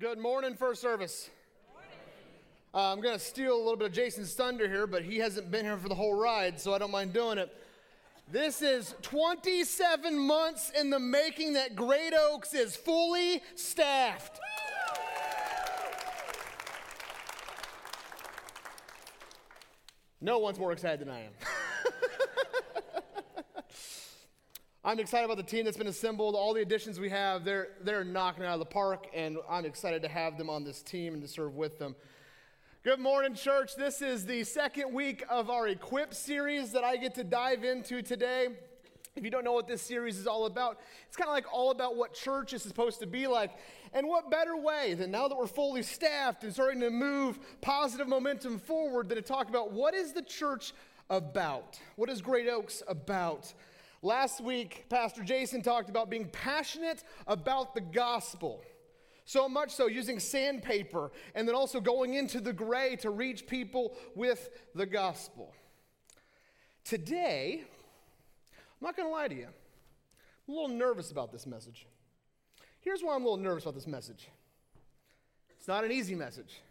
Good morning, First Service. Uh, I'm going to steal a little bit of Jason's thunder here, but he hasn't been here for the whole ride, so I don't mind doing it. This is 27 months in the making that Great Oaks is fully staffed. No one's more excited than I am. I'm excited about the team that's been assembled. All the additions we have, they're, they're knocking it out of the park, and I'm excited to have them on this team and to serve with them. Good morning, church. This is the second week of our Equip series that I get to dive into today. If you don't know what this series is all about, it's kind of like all about what church is supposed to be like. And what better way than now that we're fully staffed and starting to move positive momentum forward than to talk about what is the church about? What is Great Oaks about? Last week, Pastor Jason talked about being passionate about the gospel. So much so, using sandpaper and then also going into the gray to reach people with the gospel. Today, I'm not going to lie to you, I'm a little nervous about this message. Here's why I'm a little nervous about this message it's not an easy message,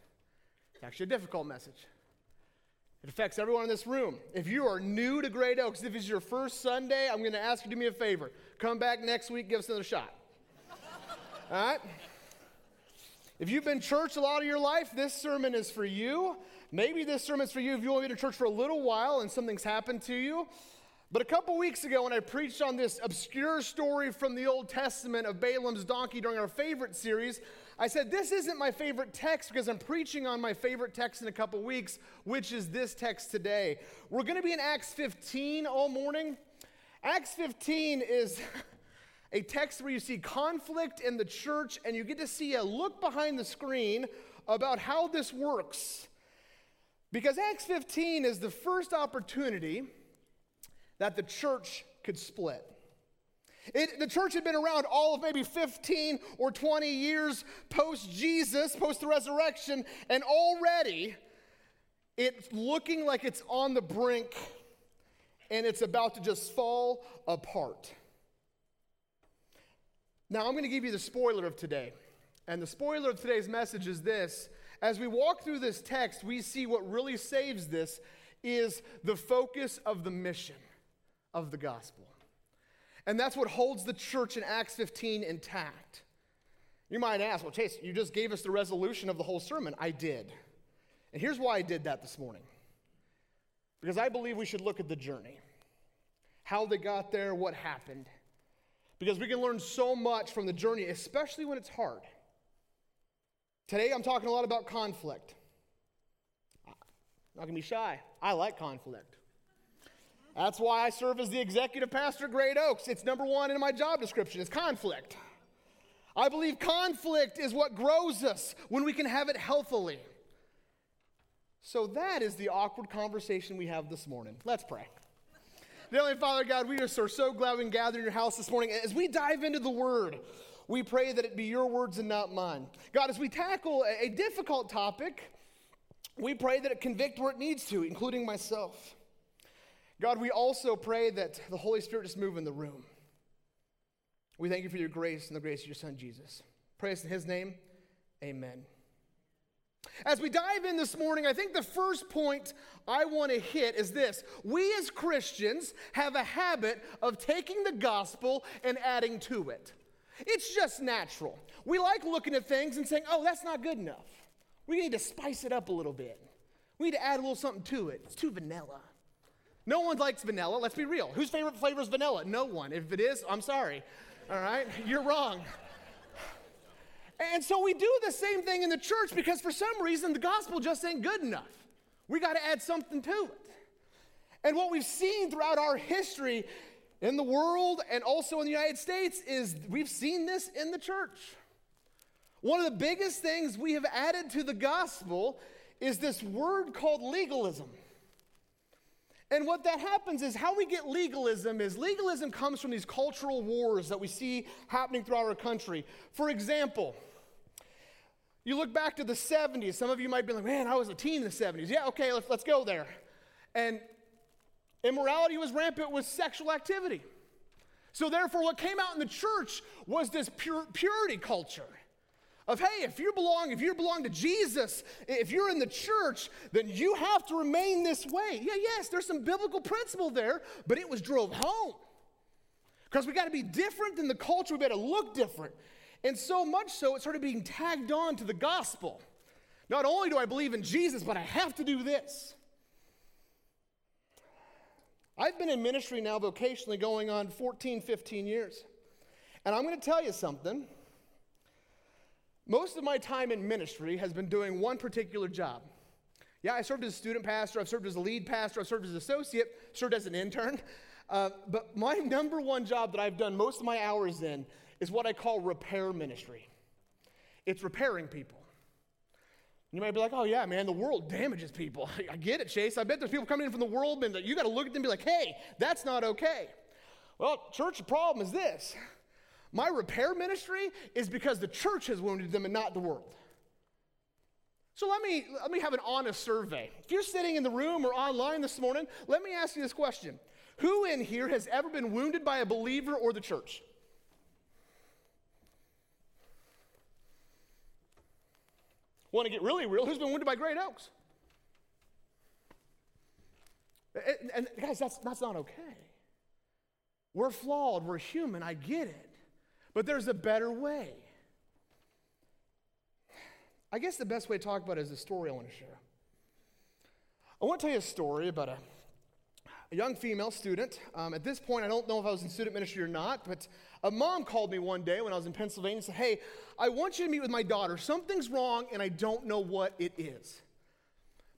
it's actually a difficult message. It affects everyone in this room. If you are new to Great Oaks, if it's your first Sunday, I'm going to ask you to do me a favor. Come back next week, give us another shot. All right? If you've been church a lot of your life, this sermon is for you. Maybe this sermon is for you if you've only been in church for a little while and something's happened to you. But a couple weeks ago, when I preached on this obscure story from the Old Testament of Balaam's donkey during our favorite series, I said, This isn't my favorite text because I'm preaching on my favorite text in a couple weeks, which is this text today. We're going to be in Acts 15 all morning. Acts 15 is a text where you see conflict in the church and you get to see a look behind the screen about how this works. Because Acts 15 is the first opportunity that the church could split. It, the church had been around all of maybe 15 or 20 years post Jesus, post the resurrection, and already it's looking like it's on the brink and it's about to just fall apart. Now, I'm going to give you the spoiler of today. And the spoiler of today's message is this as we walk through this text, we see what really saves this is the focus of the mission of the gospel. And that's what holds the church in Acts 15 intact. You might ask, well, Chase, you just gave us the resolution of the whole sermon. I did. And here's why I did that this morning because I believe we should look at the journey, how they got there, what happened. Because we can learn so much from the journey, especially when it's hard. Today, I'm talking a lot about conflict. I'm not gonna be shy. I like conflict. That's why I serve as the executive pastor at Great Oaks. It's number one in my job description is conflict. I believe conflict is what grows us when we can have it healthily. So that is the awkward conversation we have this morning. Let's pray. Heavenly Father God, we just are so, glad we can gather in your house this morning. As we dive into the word, we pray that it be your words and not mine. God, as we tackle a difficult topic, we pray that it convict where it needs to, including myself. God, we also pray that the Holy Spirit just move in the room. We thank you for your grace and the grace of your Son, Jesus. Praise in his name. Amen. As we dive in this morning, I think the first point I want to hit is this. We as Christians have a habit of taking the gospel and adding to it. It's just natural. We like looking at things and saying, oh, that's not good enough. We need to spice it up a little bit. We need to add a little something to it. It's too vanilla. No one likes vanilla. Let's be real. Whose favorite flavor is vanilla? No one. If it is, I'm sorry. All right? You're wrong. And so we do the same thing in the church because for some reason the gospel just ain't good enough. We got to add something to it. And what we've seen throughout our history in the world and also in the United States is we've seen this in the church. One of the biggest things we have added to the gospel is this word called legalism. And what that happens is how we get legalism is legalism comes from these cultural wars that we see happening throughout our country. For example, you look back to the 70s, some of you might be like, man, I was a teen in the 70s. Yeah, okay, let's, let's go there. And immorality was rampant with sexual activity. So, therefore, what came out in the church was this pure, purity culture of hey, if you belong, if you belong to Jesus, if you're in the church, then you have to remain this way. Yeah, yes, there's some biblical principle there, but it was drove home. Because we got to be different than the culture, we got to look different. And so much so, it started being tagged on to the gospel. Not only do I believe in Jesus, but I have to do this. I've been in ministry now vocationally going on 14, 15 years. And I'm going to tell you something. Most of my time in ministry has been doing one particular job. Yeah, I served as a student pastor, I've served as a lead pastor, I've served as an associate, served as an intern. Uh, but my number one job that I've done most of my hours in is what I call repair ministry. It's repairing people. You might be like, oh, yeah, man, the world damages people. I get it, Chase. I bet there's people coming in from the world, and you got to look at them and be like, hey, that's not okay. Well, church, the problem is this my repair ministry is because the church has wounded them and not the world. So let me, let me have an honest survey. If you're sitting in the room or online this morning, let me ask you this question Who in here has ever been wounded by a believer or the church? Want to get really real? Who's been wounded by Great Oaks? And, and guys, that's, that's not okay. We're flawed, we're human, I get it. But there's a better way. I guess the best way to talk about it is the story I want to share. I want to tell you a story about a, a young female student. Um, at this point, I don't know if I was in student ministry or not, but a mom called me one day when I was in Pennsylvania and said, Hey, I want you to meet with my daughter. Something's wrong, and I don't know what it is.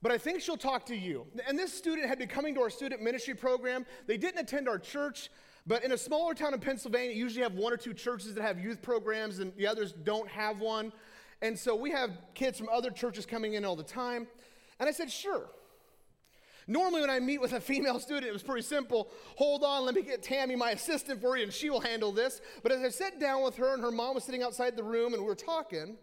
But I think she'll talk to you. And this student had been coming to our student ministry program. They didn't attend our church, but in a smaller town in Pennsylvania, you usually have one or two churches that have youth programs, and the others don't have one. And so we have kids from other churches coming in all the time. And I said, Sure. Normally, when I meet with a female student, it was pretty simple. Hold on, let me get Tammy, my assistant, for you, and she will handle this. But as I sat down with her, and her mom was sitting outside the room, and we were talking,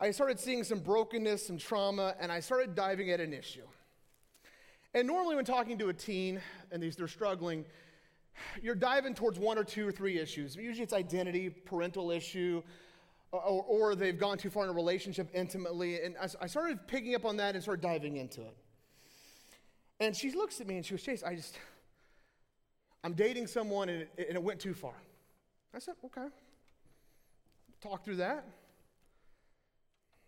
I started seeing some brokenness, some trauma, and I started diving at an issue. And normally, when talking to a teen and they're struggling, you're diving towards one or two or three issues. Usually, it's identity, parental issue, or, or they've gone too far in a relationship intimately. And I started picking up on that and started diving into it. And she looks at me and she goes, Chase, I just, I'm dating someone and it, and it went too far. I said, okay. Talk through that.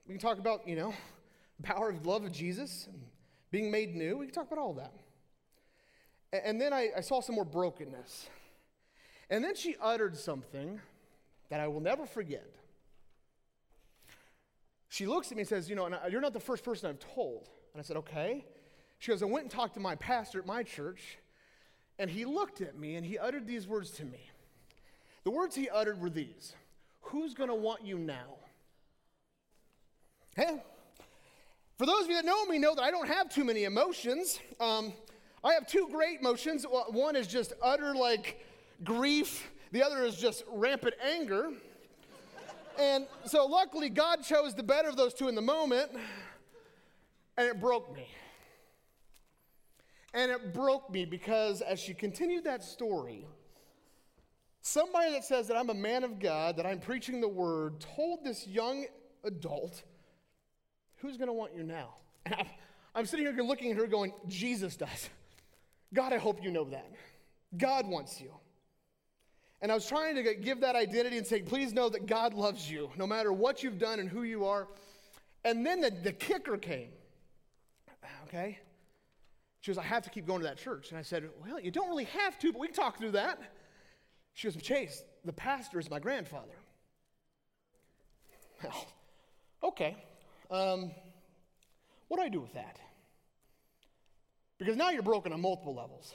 We can talk about, you know, power of love of Jesus being made new. We can talk about all that. And, then I, I saw some more brokenness. And then she uttered something that I will never forget. She looks at me and says, You know, you're not the first person I've told. And I said, Okay. She goes, I went and talked to my pastor at my church, and he looked at me and he uttered these words to me. The words he uttered were these Who's going to want you now? Hey, for those of you that know me, know that I don't have too many emotions. Um, I have two great emotions. One is just utter like grief, the other is just rampant anger. and so, luckily, God chose the better of those two in the moment, and it broke me. And it broke me because as she continued that story, somebody that says that I'm a man of God, that I'm preaching the word, told this young adult, Who's going to want you now? And I'm, I'm sitting here looking at her going, Jesus does. God, I hope you know that. God wants you. And I was trying to give that identity and say, please know that God loves you, no matter what you've done and who you are. And then the, the kicker came. Okay? She goes, I have to keep going to that church. And I said, Well, you don't really have to, but we can talk through that. She goes, Chase, the pastor is my grandfather. Well, okay. Um, what do I do with that? Because now you're broken on multiple levels.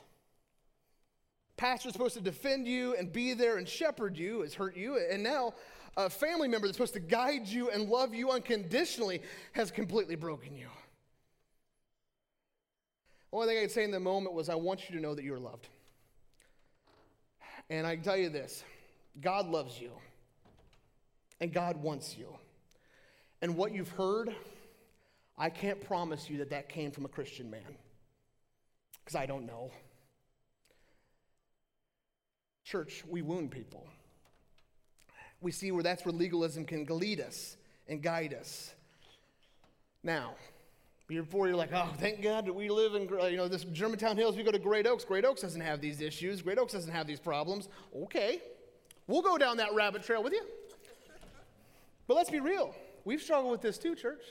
Pastor's supposed to defend you and be there and shepherd you has hurt you, and now a family member that's supposed to guide you and love you unconditionally has completely broken you. Only thing I could say in the moment was, I want you to know that you're loved. And I can tell you this God loves you, and God wants you. And what you've heard, I can't promise you that that came from a Christian man, because I don't know. Church, we wound people. we see where that's where legalism can lead us and guide us. Now, before you're like, oh, thank God that we live in, you know, this Germantown Hills, we go to Great Oaks. Great Oaks doesn't have these issues. Great Oaks doesn't have these problems. Okay, we'll go down that rabbit trail with you. But let's be real. We've struggled with this too, church.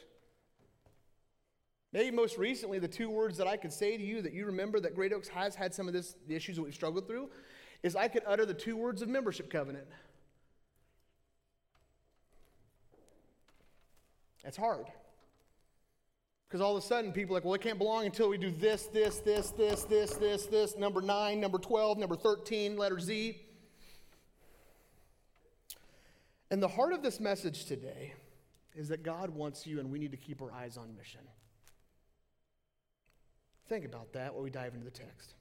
Maybe most recently, the two words that I could say to you that you remember that Great Oaks has had some of this, the issues that we've struggled through is I could utter the two words of membership covenant. It's hard. Because all of a sudden, people are like, well, it can't belong until we do this, this, this, this, this, this, this, number nine, number 12, number 13, letter Z. And the heart of this message today is that God wants you, and we need to keep our eyes on mission. Think about that while we dive into the text.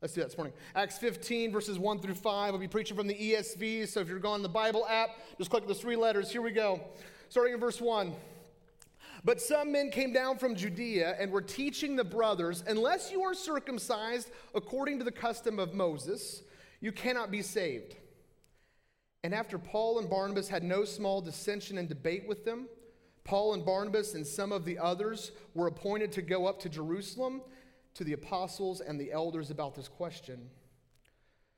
Let's do that this morning. Acts 15, verses 1 through 5. I'll be preaching from the ESV, so if you're going the Bible app, just click the three letters. Here we go. Starting in verse 1. But some men came down from Judea and were teaching the brothers, unless you are circumcised according to the custom of Moses, you cannot be saved. And after Paul and Barnabas had no small dissension and debate with them, Paul and Barnabas and some of the others were appointed to go up to Jerusalem to the apostles and the elders about this question.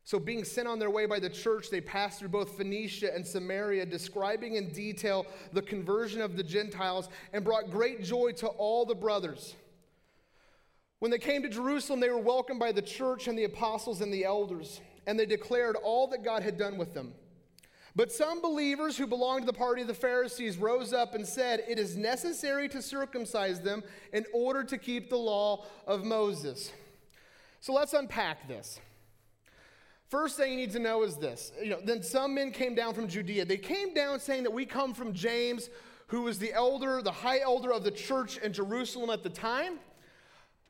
So, being sent on their way by the church, they passed through both Phoenicia and Samaria, describing in detail the conversion of the Gentiles, and brought great joy to all the brothers. When they came to Jerusalem, they were welcomed by the church and the apostles and the elders, and they declared all that God had done with them. But some believers who belonged to the party of the Pharisees rose up and said, It is necessary to circumcise them in order to keep the law of Moses. So let's unpack this. First thing you need to know is this. You know, then some men came down from Judea. They came down saying that we come from James, who was the elder, the high elder of the church in Jerusalem at the time.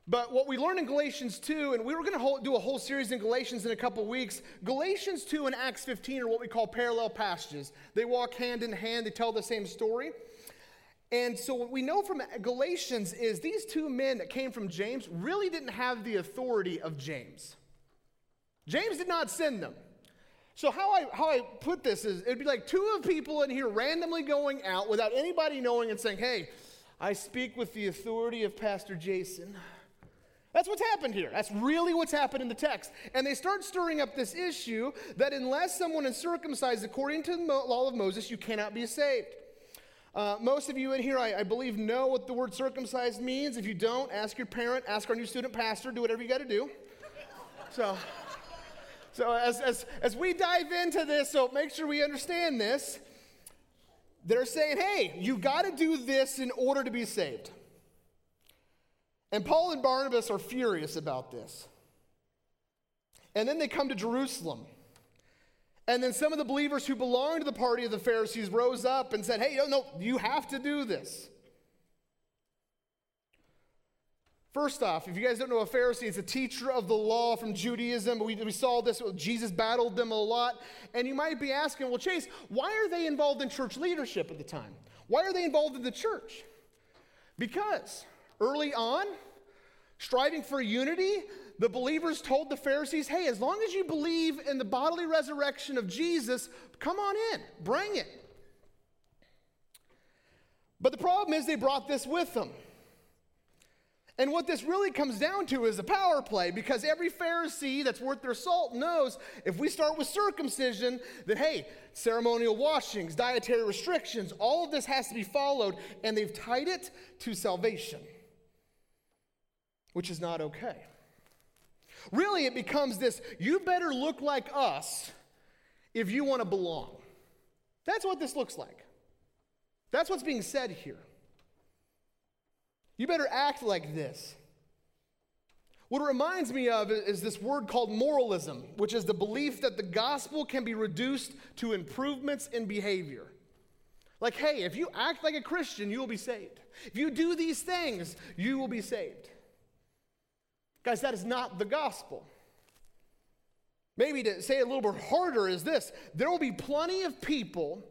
But what we learn in Galatians 2, and we were going to do a whole series in Galatians in a couple weeks, Galatians 2 and Acts 15 are what we call parallel passages. They walk hand in hand, they tell the same story. And so, what we know from Galatians is these two men that came from James really didn't have the authority of James. James did not send them. So, how I, how I put this is it'd be like two of people in here randomly going out without anybody knowing and saying, Hey, I speak with the authority of Pastor Jason. That's what's happened here. That's really what's happened in the text. And they start stirring up this issue that unless someone is circumcised according to the law of Moses, you cannot be saved. Uh, most of you in here, I, I, believe, know what the word circumcised means. If you don't, ask your parent, ask our new student pastor, do whatever you got to do. So, so as, as, as we dive into this, so make sure we understand this. They're saying, hey, you got to do this in order to be saved. And Paul and Barnabas are furious about this. And then they come to Jerusalem. And then some of the believers who belonged to the party of the Pharisees rose up and said, Hey, no, no, you have to do this. First off, if you guys don't know a Pharisee, it's a teacher of the law from Judaism. We, we saw this, Jesus battled them a lot. And you might be asking, well, Chase, why are they involved in church leadership at the time? Why are they involved in the church? Because early on, striving for unity, the believers told the Pharisees, hey, as long as you believe in the bodily resurrection of Jesus, come on in, bring it. But the problem is they brought this with them. And what this really comes down to is a power play because every Pharisee that's worth their salt knows if we start with circumcision, that hey, ceremonial washings, dietary restrictions, all of this has to be followed, and they've tied it to salvation which is not okay. Really, it becomes this you better look like us if you want to belong. That's what this looks like. That's what's being said here. You better act like this. What it reminds me of is this word called moralism, which is the belief that the gospel can be reduced to improvements in behavior. Like, hey, if you act like a Christian, you will be saved. If you do these things, you will be saved. Guys, that is not the gospel. Maybe to say it a little bit harder is this there will be plenty of people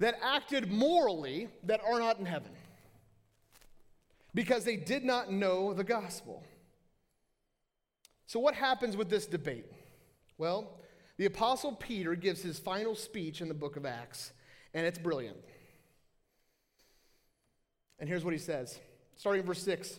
that acted morally that are not in heaven because they did not know the gospel. So, what happens with this debate? Well, the Apostle Peter gives his final speech in the book of Acts, and it's brilliant. And here's what he says starting in verse 6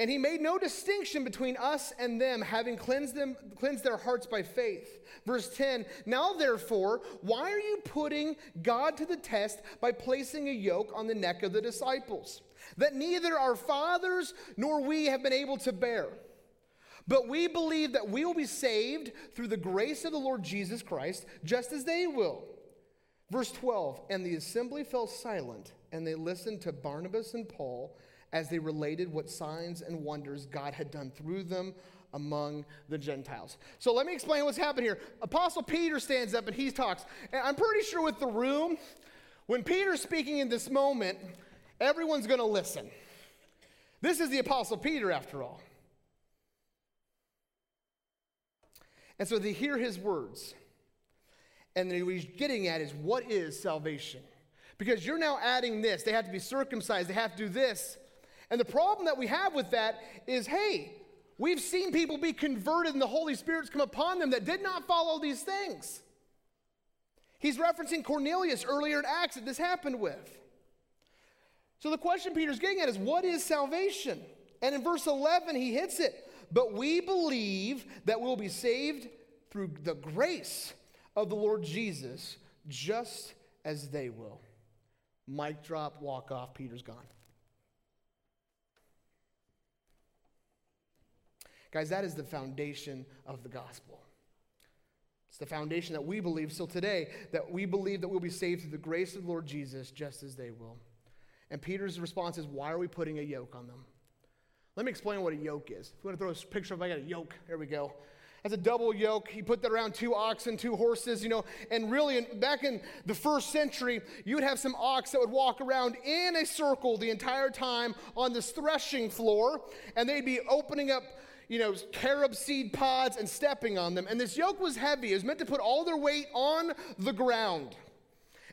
And he made no distinction between us and them, having cleansed them, cleansed their hearts by faith. Verse 10 Now therefore, why are you putting God to the test by placing a yoke on the neck of the disciples that neither our fathers nor we have been able to bear? But we believe that we will be saved through the grace of the Lord Jesus Christ, just as they will. Verse 12 And the assembly fell silent, and they listened to Barnabas and Paul as they related what signs and wonders God had done through them among the Gentiles. So let me explain what's happened here. Apostle Peter stands up and he talks. And I'm pretty sure with the room, when Peter's speaking in this moment, everyone's going to listen. This is the Apostle Peter, after all. And so they hear his words. And what he's getting at is what is salvation? Because you're now adding this. They have to be circumcised, they have to do this. And the problem that we have with that is hey, we've seen people be converted and the Holy Spirit's come upon them that did not follow these things. He's referencing Cornelius earlier in Acts that this happened with. So the question Peter's getting at is what is salvation? And in verse 11, he hits it. But we believe that we'll be saved through the grace of the Lord Jesus, just as they will. Mic drop, walk off, Peter's gone. Guys, that is the foundation of the gospel. It's the foundation that we believe still today, that we believe that we'll be saved through the grace of the Lord Jesus, just as they will. And Peter's response is, Why are we putting a yoke on them? Let me explain what a yoke is. If you want to throw a picture of, I got a yoke. There we go. That's a double yoke. He put that around two oxen, two horses, you know. And really, in, back in the first century, you would have some ox that would walk around in a circle the entire time on this threshing floor, and they'd be opening up you know, carob seed pods and stepping on them. And this yoke was heavy. It was meant to put all their weight on the ground.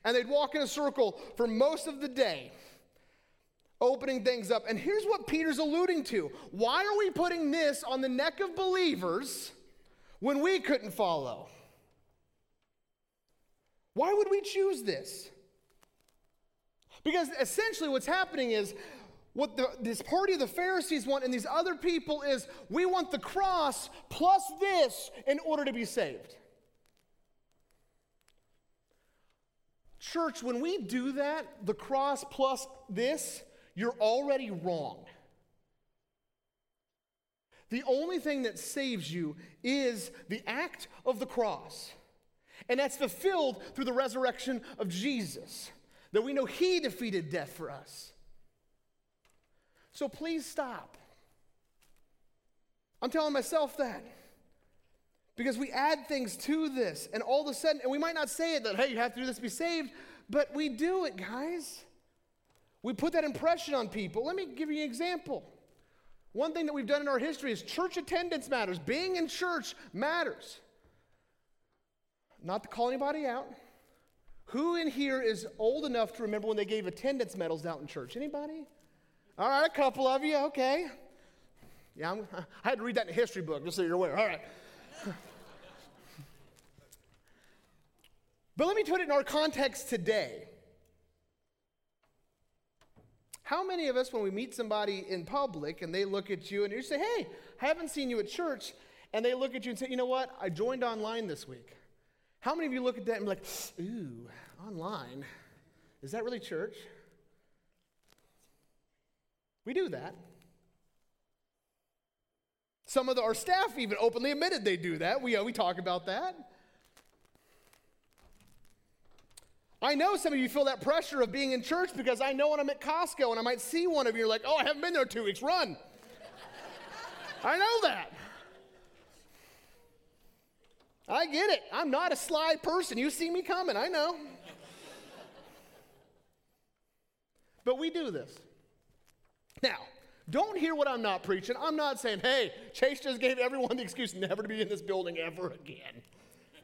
And they'd walk in a circle for most of the day, opening things up. And here's what Peter's alluding to why are we putting this on the neck of believers when we couldn't follow? Why would we choose this? Because essentially, what's happening is what the, this party of the Pharisees want and these other people is we want the cross plus this in order to be saved. Church, when we do that, the cross plus this, you're already wrong. The only thing that saves you is the act of the cross. And that's fulfilled through the resurrection of Jesus. That we know He defeated death for us. So please stop. I'm telling myself that. Because we add things to this, and all of a sudden, and we might not say it that, hey, you have to do this to be saved, but we do it, guys. We put that impression on people. Let me give you an example. One thing that we've done in our history is church attendance matters. Being in church matters. Not to call anybody out. Who in here is old enough to remember when they gave attendance medals out in church? Anybody? All right, a couple of you, okay. Yeah, I'm, i had to read that in a history book, just so you're aware. All right. but let me put it in our context today. How many of us, when we meet somebody in public and they look at you and you say, Hey, I haven't seen you at church, and they look at you and say, You know what? I joined online this week. How many of you look at that and be like, Ooh, online? Is that really church? We do that. Some of the, our staff even openly admitted they do that. We, uh, we talk about that. I know some of you feel that pressure of being in church because I know when I'm at Costco and I might see one of you, you're like, oh, I haven't been there two weeks, run. I know that. I get it. I'm not a sly person. You see me coming, I know. But we do this. Now, don't hear what I'm not preaching. I'm not saying, hey, Chase just gave everyone the excuse never to be in this building ever again.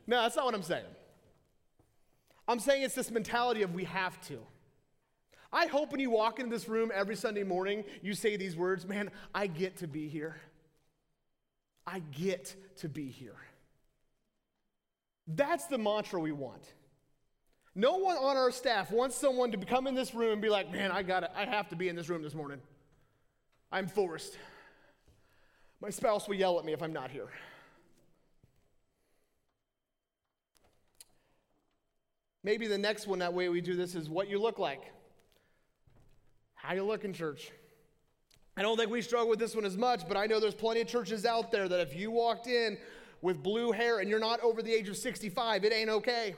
No, that's not what I'm saying. I'm saying it's this mentality of we have to. I hope when you walk into this room every Sunday morning, you say these words Man, I get to be here. I get to be here. That's the mantra we want. No one on our staff wants someone to come in this room and be like, man, I got it. I have to be in this room this morning. I'm forced. My spouse will yell at me if I'm not here. Maybe the next one, that way we do this, is what you look like. How you look in church? I don't think we struggle with this one as much, but I know there's plenty of churches out there that if you walked in with blue hair and you're not over the age of 65, it ain't okay.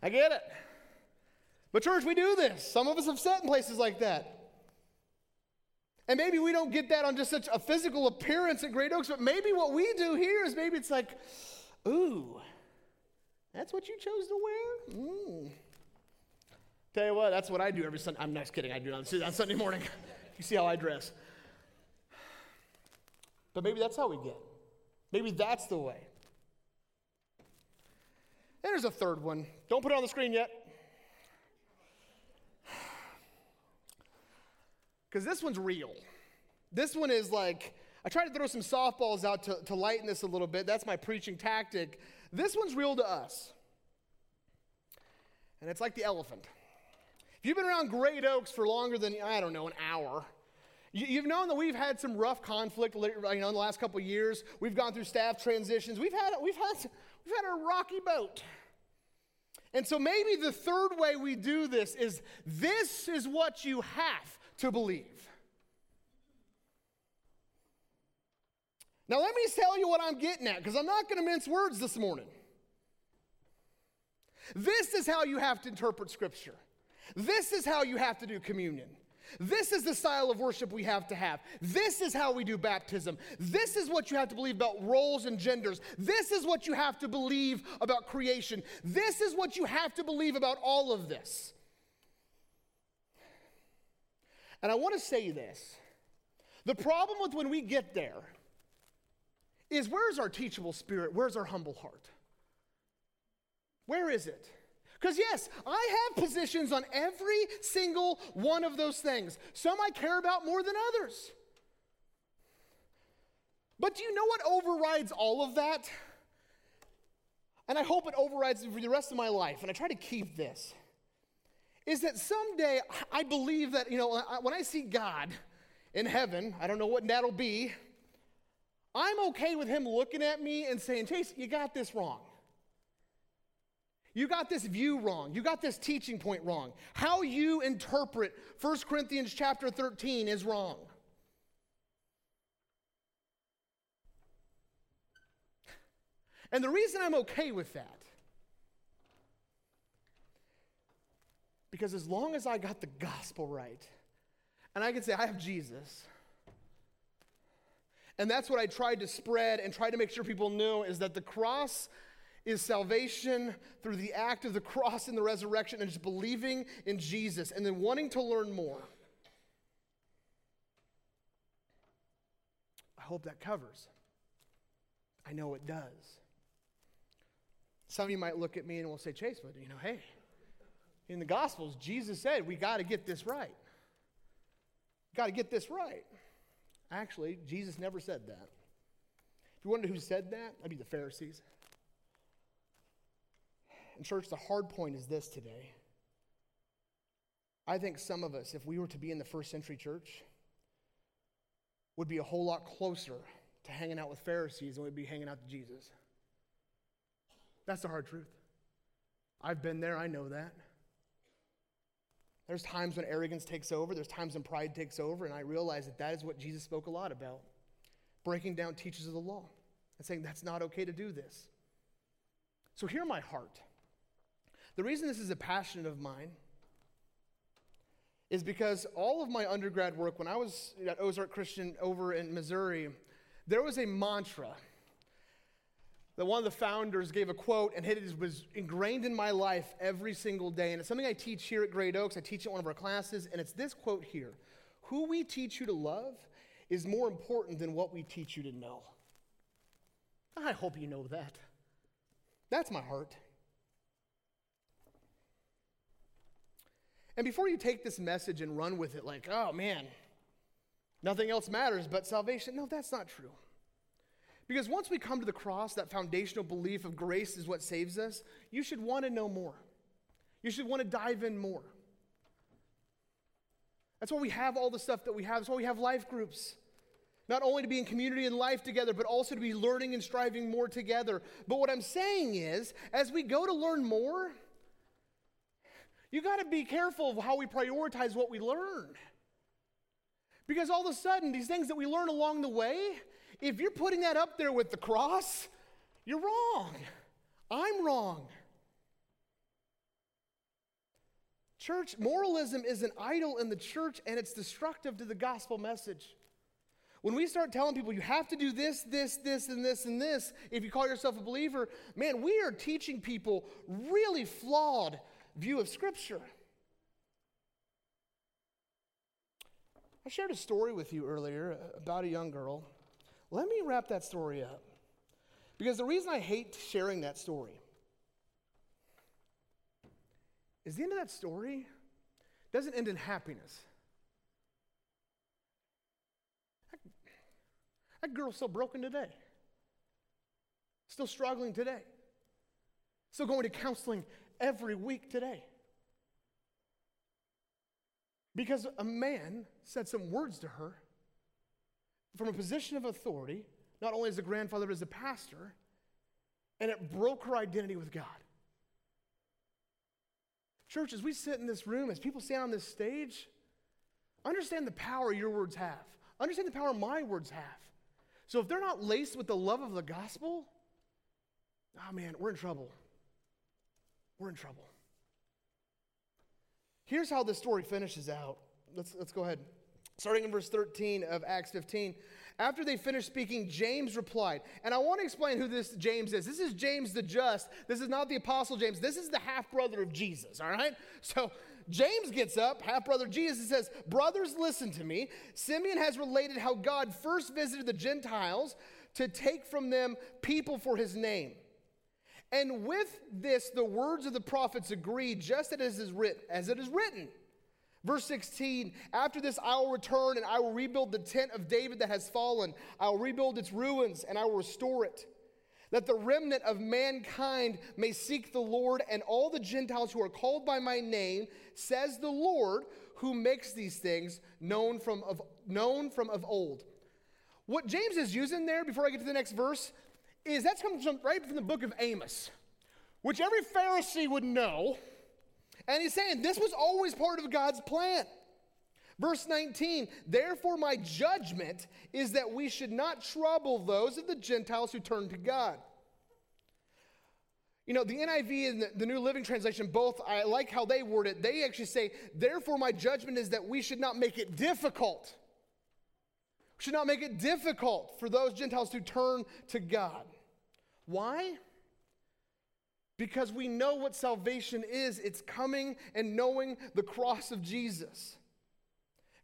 I get it. But, church, we do this. Some of us have sat in places like that. And maybe we don't get that on just such a physical appearance at Great Oaks, but maybe what we do here is maybe it's like, ooh, that's what you chose to wear? Mm. Tell you what, that's what I do every Sunday. I'm not kidding, I do on, on Sunday morning. you see how I dress. But maybe that's how we get. Maybe that's the way. And there's a third one. Don't put it on the screen yet. Because this one's real. This one is like, I try to throw some softballs out to, to lighten this a little bit. That's my preaching tactic. This one's real to us. And it's like the elephant. If you've been around Great Oaks for longer than, I don't know, an hour, you, have known that we've had some rough conflict you know, in the last couple years. We've gone through staff transitions. We've had, we've, had, we've had a rocky boat. And so maybe the third way we do this is this is what you have to believe. Now, let me tell you what I'm getting at because I'm not going to mince words this morning. This is how you have to interpret Scripture. This is how you have to do communion. This is the style of worship we have to have. This is how we do baptism. This is what you have to believe about roles and genders. This is what you have to believe about creation. This is what you have to believe about all of this. And I want to say this the problem with when we get there is where's our teachable spirit? Where's our humble heart? Where is it? Because, yes, I have positions on every single one of those things. Some I care about more than others. But do you know what overrides all of that? And I hope it overrides for the rest of my life, and I try to keep this. Is that someday I believe that, you know, when I see God in heaven, I don't know what that'll be, I'm okay with Him looking at me and saying, Chase, you got this wrong. You got this view wrong. You got this teaching point wrong. How you interpret 1 Corinthians chapter 13 is wrong. And the reason I'm okay with that, because as long as I got the gospel right, and I can say, I have Jesus, and that's what I tried to spread and try to make sure people knew is that the cross is salvation through the act of the cross and the resurrection and just believing in Jesus and then wanting to learn more. I hope that covers. I know it does. Some of you might look at me and will say, Chase, but you know, hey, in the Gospels, Jesus said we got to get this right. Got to get this right. Actually, Jesus never said that. If you wonder who said that, that'd be the Pharisees. And, church, the hard point is this today. I think some of us, if we were to be in the first century church, would be a whole lot closer to hanging out with Pharisees than we'd be hanging out with Jesus. That's the hard truth. I've been there, I know that. There's times when arrogance takes over, there's times when pride takes over, and I realize that that is what Jesus spoke a lot about breaking down teachers of the law and saying that's not okay to do this. So, hear my heart. The reason this is a passion of mine is because all of my undergrad work, when I was at Ozark Christian over in Missouri, there was a mantra that one of the founders gave a quote, and it was ingrained in my life every single day. And it's something I teach here at Great Oaks. I teach it in one of our classes, and it's this quote here Who we teach you to love is more important than what we teach you to know. I hope you know that. That's my heart. And before you take this message and run with it like, oh man, nothing else matters but salvation, no, that's not true. Because once we come to the cross, that foundational belief of grace is what saves us, you should want to know more. You should want to dive in more. That's why we have all the stuff that we have. That's why we have life groups. Not only to be in community and life together, but also to be learning and striving more together. But what I'm saying is, as we go to learn more, you got to be careful of how we prioritize what we learn. Because all of a sudden, these things that we learn along the way, if you're putting that up there with the cross, you're wrong. I'm wrong. Church, moralism is an idol in the church and it's destructive to the gospel message. When we start telling people you have to do this, this, this, and this, and this, if you call yourself a believer, man, we are teaching people really flawed view of Scripture. I shared a story with you earlier about a young girl. Let me wrap that story up. Because the reason I hate sharing that story is the end of that story doesn't end in happiness. That, that girl's still broken today, still struggling today, still going to counseling every week today. Because a man said some words to her from a position of authority, not only as a grandfather, but as a pastor, and it broke her identity with God. Church, as we sit in this room, as people stand on this stage, understand the power your words have. Understand the power my words have. So if they're not laced with the love of the gospel, oh man, we're in trouble we're in trouble. Here's how the story finishes out. Let's, let's go ahead. Starting in verse 13 of Acts 15. After they finished speaking, James replied. And I want to explain who this James is. This is James the Just. This is not the Apostle James. This is the half brother of Jesus, all right? So James gets up, half brother Jesus, and says, Brothers, listen to me. Simeon has related how God first visited the Gentiles to take from them people for his name. And with this, the words of the prophets agree, just as it is written. As it is written. Verse 16, after this I will return and I will rebuild the tent of David that has fallen. I will rebuild its ruins and I will restore it. That the remnant of mankind may seek the Lord and all the Gentiles who are called by my name, says the Lord, who makes these things known from of, known from of old. What James is using there, before I get to the next verse, is that's comes from, right from the book of Amos, which every Pharisee would know. And he's saying this was always part of God's plan. Verse 19, therefore, my judgment is that we should not trouble those of the Gentiles who turn to God. You know, the NIV and the, New Living Translation, both, I like how they word it. They actually say, therefore, my judgment is that we should not make it difficult. We should not make it difficult for those Gentiles to turn to God. Why? Because we know what salvation is. It's coming and knowing the cross of Jesus.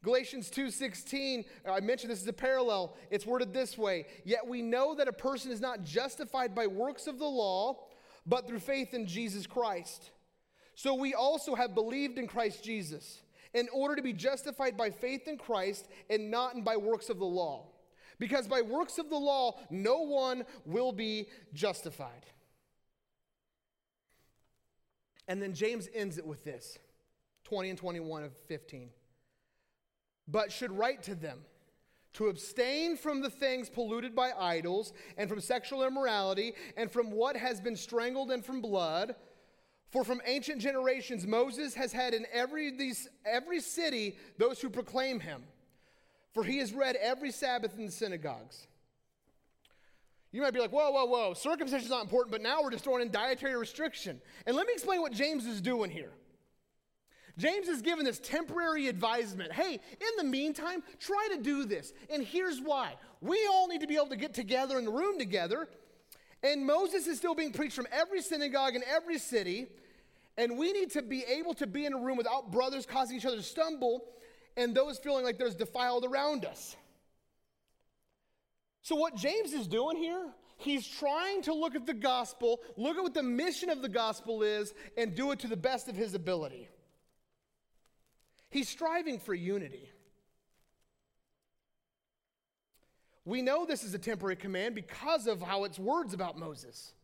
Galatians 2:16, uh, I mentioned this is a parallel. It's worded this way, yet we know that a person is not justified by works of the law, but through faith in Jesus Christ. So we also have believed in Christ Jesus in order to be justified by faith in Christ and not by works of the law. Because by works of the law, no one will be justified. And then James ends it with this 20 and 21 of 15. But should write to them to abstain from the things polluted by idols, and from sexual immorality, and from what has been strangled, and from blood. For from ancient generations, Moses has had in every, these, every city those who proclaim him for he is read every Sabbath in the synagogues. You might be like, whoa, whoa, whoa, circumcision is not important, but now we're just throwing in dietary restriction. And let me explain what James is doing here. James is giving this temporary advisement. Hey, in the meantime, try to do this. And here's why. We all need to be able to get together in the room together And Moses is still being preached from every synagogue in every city. And we need to be able to be in a room without brothers causing each other to stumble and those feeling like there's defiled around us. So, what James is doing here, he's trying to look at the gospel, look at what the mission of the gospel is, and do it to the best of his ability. He's striving for unity. We know this is a temporary command because of how it's words about Moses.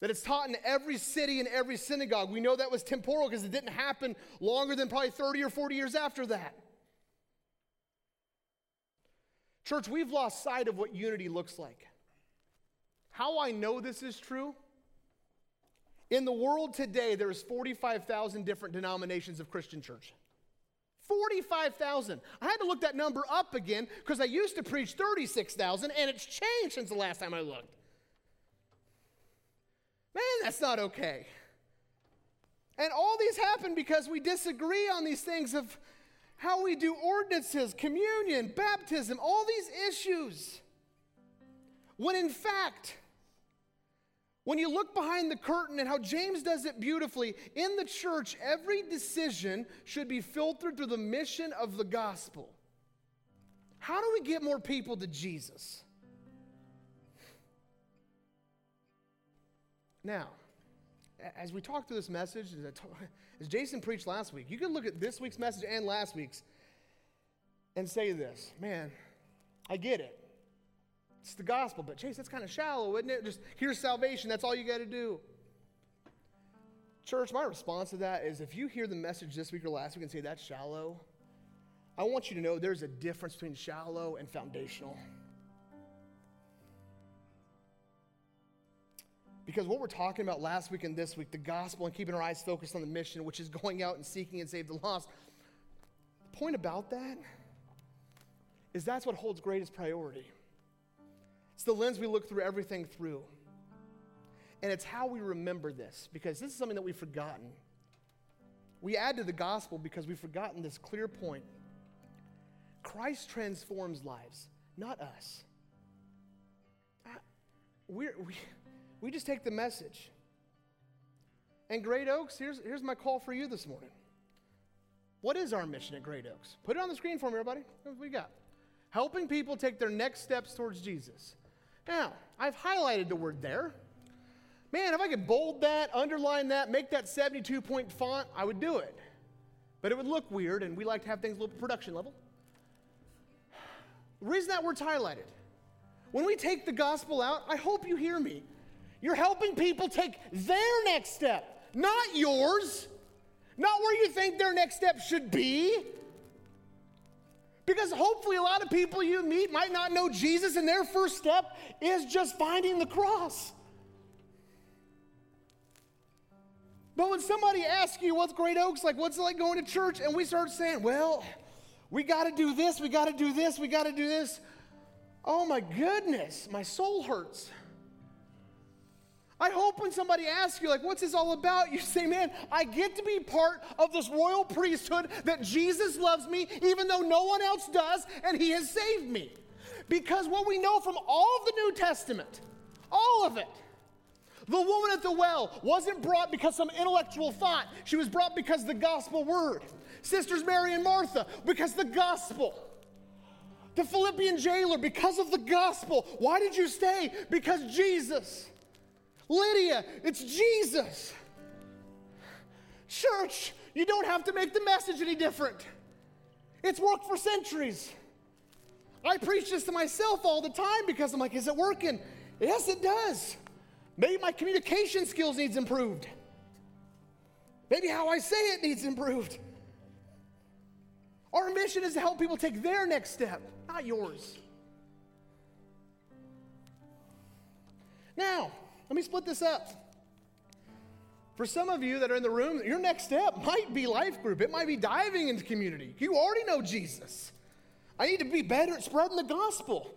That it's taught in every city and every synagogue. We know that was temporal because it didn't happen longer than probably 30 or 40 years after that. Church, we've lost sight of what unity looks like. How I know this is true? In the world today, there's 45,000 different denominations of Christian church. 45,000. I had to look that number up again because I used to preach 36,000 and it's changed since the last time I looked. Man, that's not okay. And all these happen because we disagree on these things of how we do ordinances, communion, baptism, all these issues. When in fact, when you look behind the curtain and how James does it beautifully, in the church, every decision should be filtered through the mission of the gospel. How do we get more people to Jesus? Now, as we talk through this message, as, talk, as, Jason preached last week, you can look at this week's message and last week's and say this man, I get it. It's the gospel, but Chase, that's kind of shallow, isn't it? Just here's salvation, that's all you got to do. Church, my response to that is if you hear the message this week or last week and say that's shallow, I want you to know there's a difference between shallow and foundational. Because what we're talking about last week and this week, the gospel and keeping our eyes focused on the mission, which is going out and seeking and save the lost. The point about that is that's what holds greatest priority. It's the lens we look through everything through. And it's how we remember this, because this is something that we've forgotten. We add to the gospel because we've forgotten this clear point. Christ transforms lives, not us. We're, we, we just take the message. And Great Oaks, here's, here's my call for you this morning. What is our mission at Great Oaks? Put it on the screen for me, everybody. What we got? Helping people take their next steps towards Jesus. Now, I've highlighted the word there. Man, if I could bold that, underline that, make that 72 point font, I would do it. But it would look weird, and we like to have things a little production level. The reason that word's highlighted, when we take the gospel out, I hope you hear me. You're helping people take their next step, not yours, not where you think their next step should be. Because hopefully, a lot of people you meet might not know Jesus, and their first step is just finding the cross. But when somebody asks you what's Great Oaks like, what's it like going to church, and we start saying, well, we got to do this, we got to do this, we got to do this. Oh my goodness, my soul hurts. I hope when somebody asks you, like, what's this all about? You say, man, I get to be part of this royal priesthood that Jesus loves me, even though no one else does, and he has saved me. Because what we know from all of the New Testament, all of it, the woman at the well wasn't brought because some intellectual thought. She was brought because the gospel word. Sisters Mary and Martha, because the gospel. The Philippian jailer, because of the gospel. Why did you stay? Because Jesus. Lydia, it's Jesus. Church, you don't have to make the message any different. It's worked for centuries. I preach this to myself all the time because I'm like, is it working? Yes, it does. Maybe my communication skills needs improved. Maybe how I say it needs improved. Our mission is to help people take their next step, not yours. Now, let me split this up. For some of you that are in the room, your next step might be life group. It might be diving into community. You already know Jesus. I need to be better at spreading the gospel.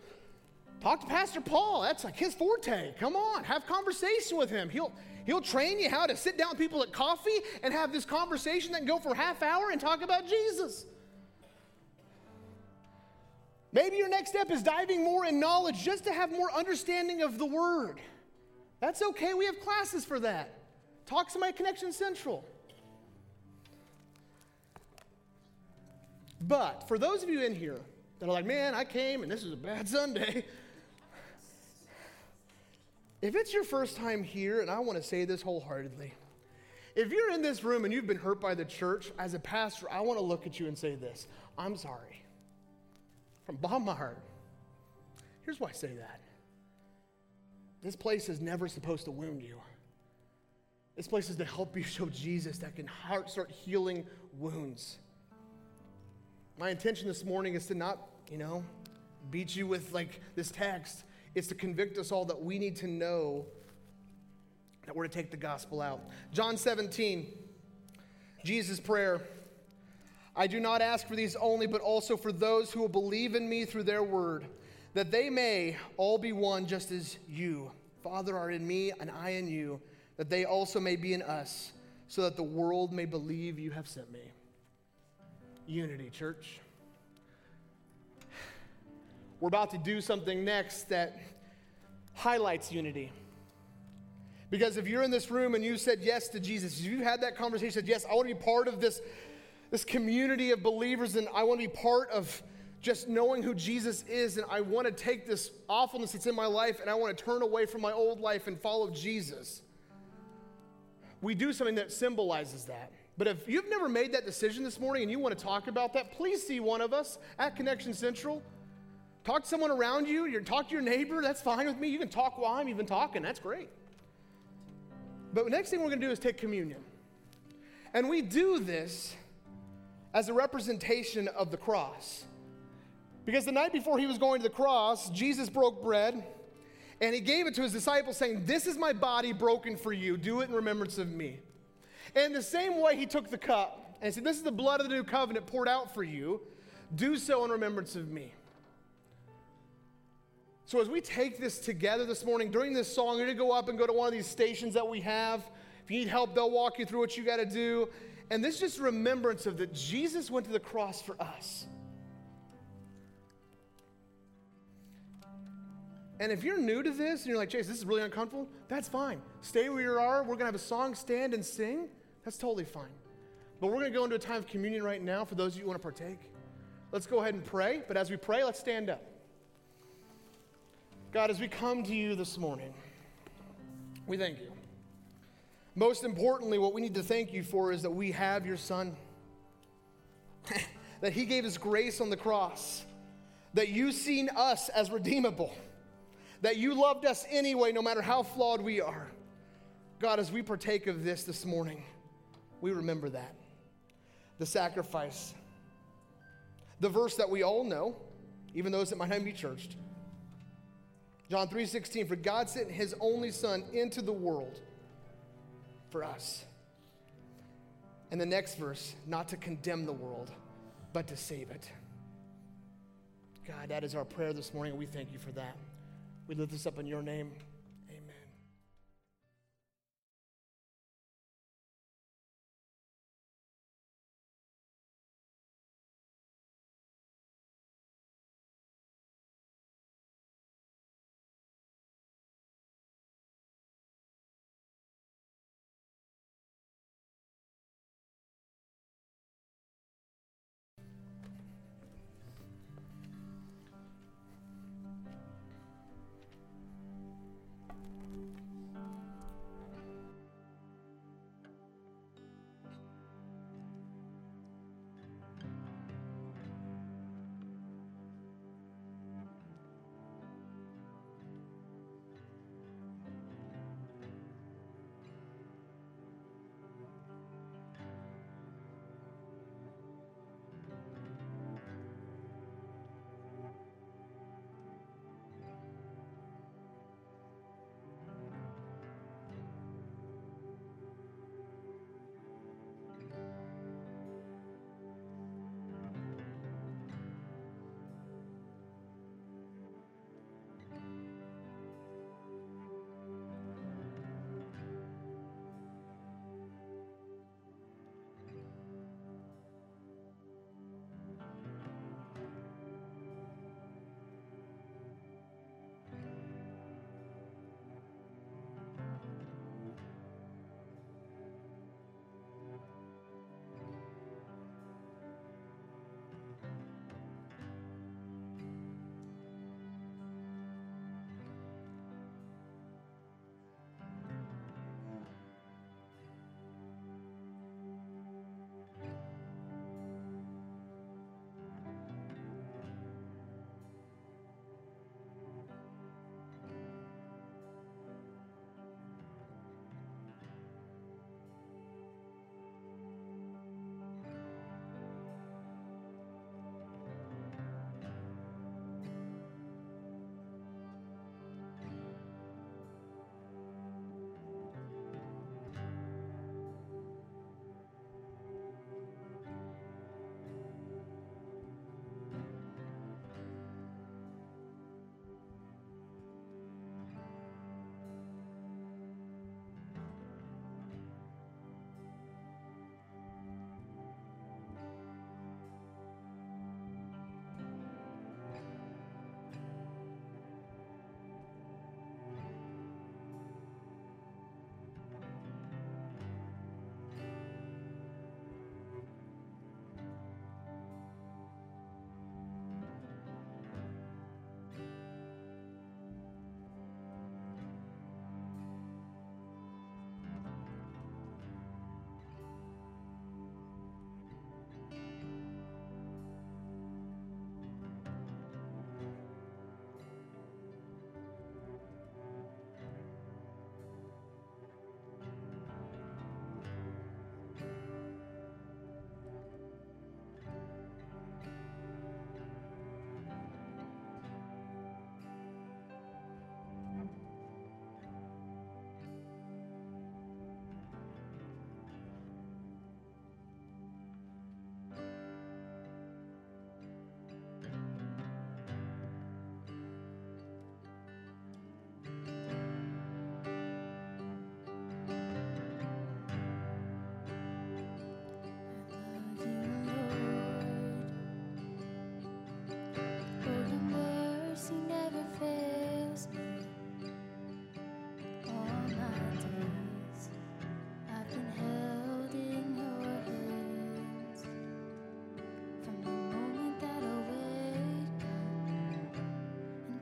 Talk to Pastor Paul. That's like his forte. Come on, have conversation with him. He'll he'll train you how to sit down with people at coffee and have this conversation that can go for half hour and talk about Jesus. Maybe your next step is diving more in knowledge just to have more understanding of the word. That's okay. We have classes for that. Talk to my Connection Central. But for those of you in here that are like, man, I came and this is a bad Sunday. If it's your first time here, and I want to say this wholeheartedly, if you're in this room and you've been hurt by the church, as a pastor, I want to look at you and say this I'm sorry. From bottom of my heart. Here's why I say that this place is never supposed to wound you. This place is to help you show Jesus that can start healing wounds. My intention this morning is to not, you know, beat you with like this text. It's to convict us all that we need to know that we're to take the gospel out. John 17, Jesus' prayer. I do not ask for these only, but also for those who will believe in me through their word, that they may all be one just as you, Father, are in me and I in you, that they also may be in us, so that the world may believe you have sent me. Unity, church. We're about to do something next that highlights unity. Because if you're in this room and you said yes to Jesus, if you had that conversation, said, Yes, I want to be part of this, this community of believers, and I want to be part of just knowing who Jesus is, and I want to take this awfulness that's in my life and I want to turn away from my old life and follow Jesus. We do something that symbolizes that. But if you've never made that decision this morning and you want to talk about that, please see one of us at Connection Central. Talk to someone around you, you talk to your neighbor, that's fine with me. You can talk while I'm even talking, that's great. But the next thing we're going to do is take communion. And we do this as a representation of the cross. Because the night before he was going to the cross, Jesus broke bread and he gave it to his disciples, saying, This is my body broken for you. Do it in remembrance of me. And the same way, he took the cup and said, This is the blood of the new covenant poured out for you. Do so in remembrance of me. So, as we take this together this morning, during this song, you're going to go up and go to one of these stations that we have. If you need help, they'll walk you through what you got to do. And this is just remembrance of that Jesus went to the cross for us. And if you're new to this and you're like, Chase, this is really uncomfortable, that's fine. Stay where you are. We're going to have a song, stand and sing. That's totally fine. But we're going to go into a time of communion right now for those of you who want to partake. Let's go ahead and pray. But as we pray, let's stand up. God, as we come to you this morning, we thank you. Most importantly, what we need to thank you for is that we have your Son, that He gave His grace on the cross, that you've seen us as redeemable that you loved us anyway, no matter how flawed we are. God, as we partake of this this morning, we remember that. The sacrifice. The verse that we all know, even those that might not be churched. John 3:16, for God sent his only son into the world for us. And the next verse, not to condemn the world, but to save it. God, that is our prayer this morning, and we thank you for that. We lift this up in your name.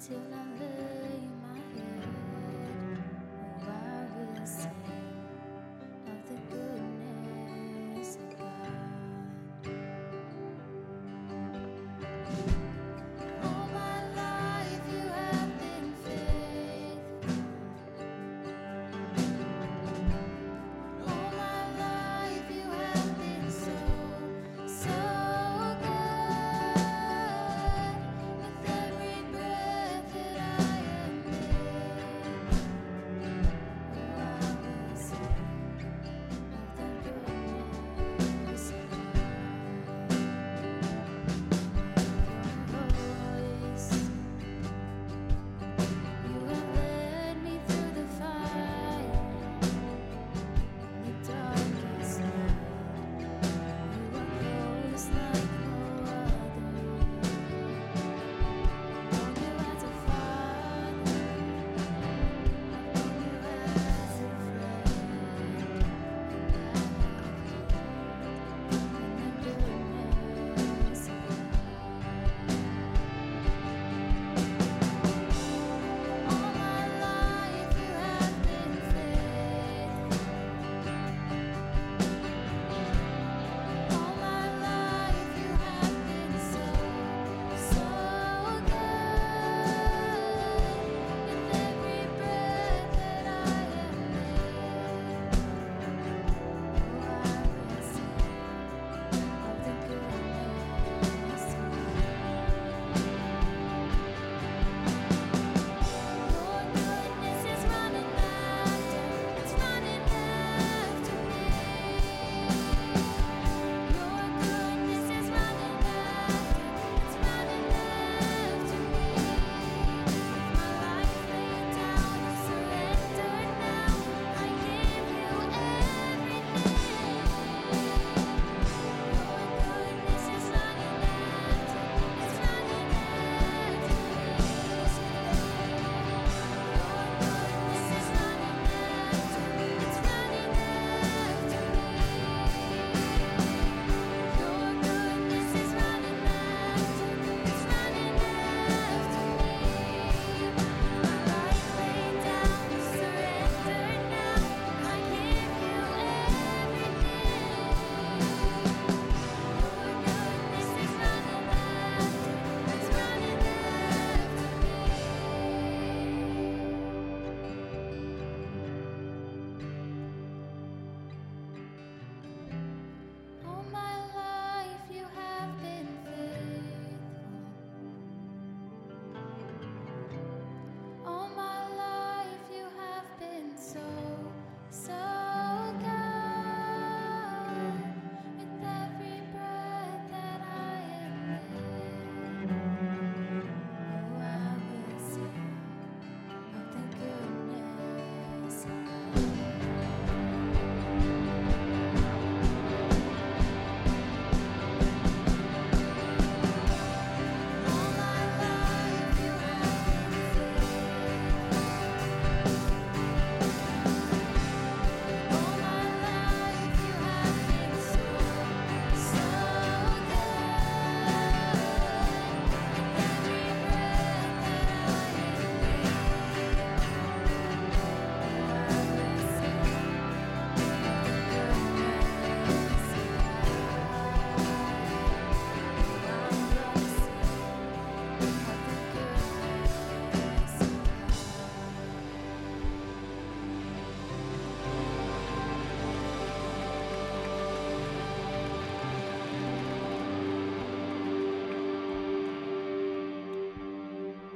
till I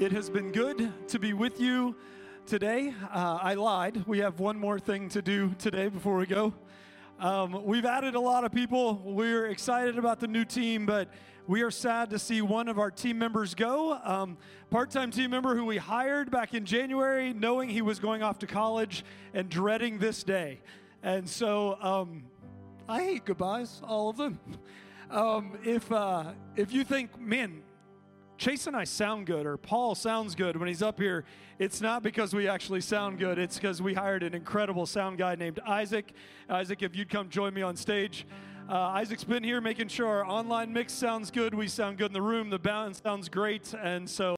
It has been good to be with you today. Uh, I lied. We have one more thing to do today before we go. Um, we've added a lot of people. We're excited about the new team, but we are sad to see one of our team members go. Um, Part time team member who we hired back in January, knowing he was going off to college and dreading this day. And so um, I hate goodbyes, all of them. Um, if, uh, if you think, man, Chase and I sound good, or Paul sounds good when he's up here, it's not because we actually sound good. It's because we hired an incredible sound guy named Isaac. Isaac, if you'd come join me on stage. Uh, Isaac's been here making sure our online mix sounds good. We sound good in the room. The balance sounds great. And so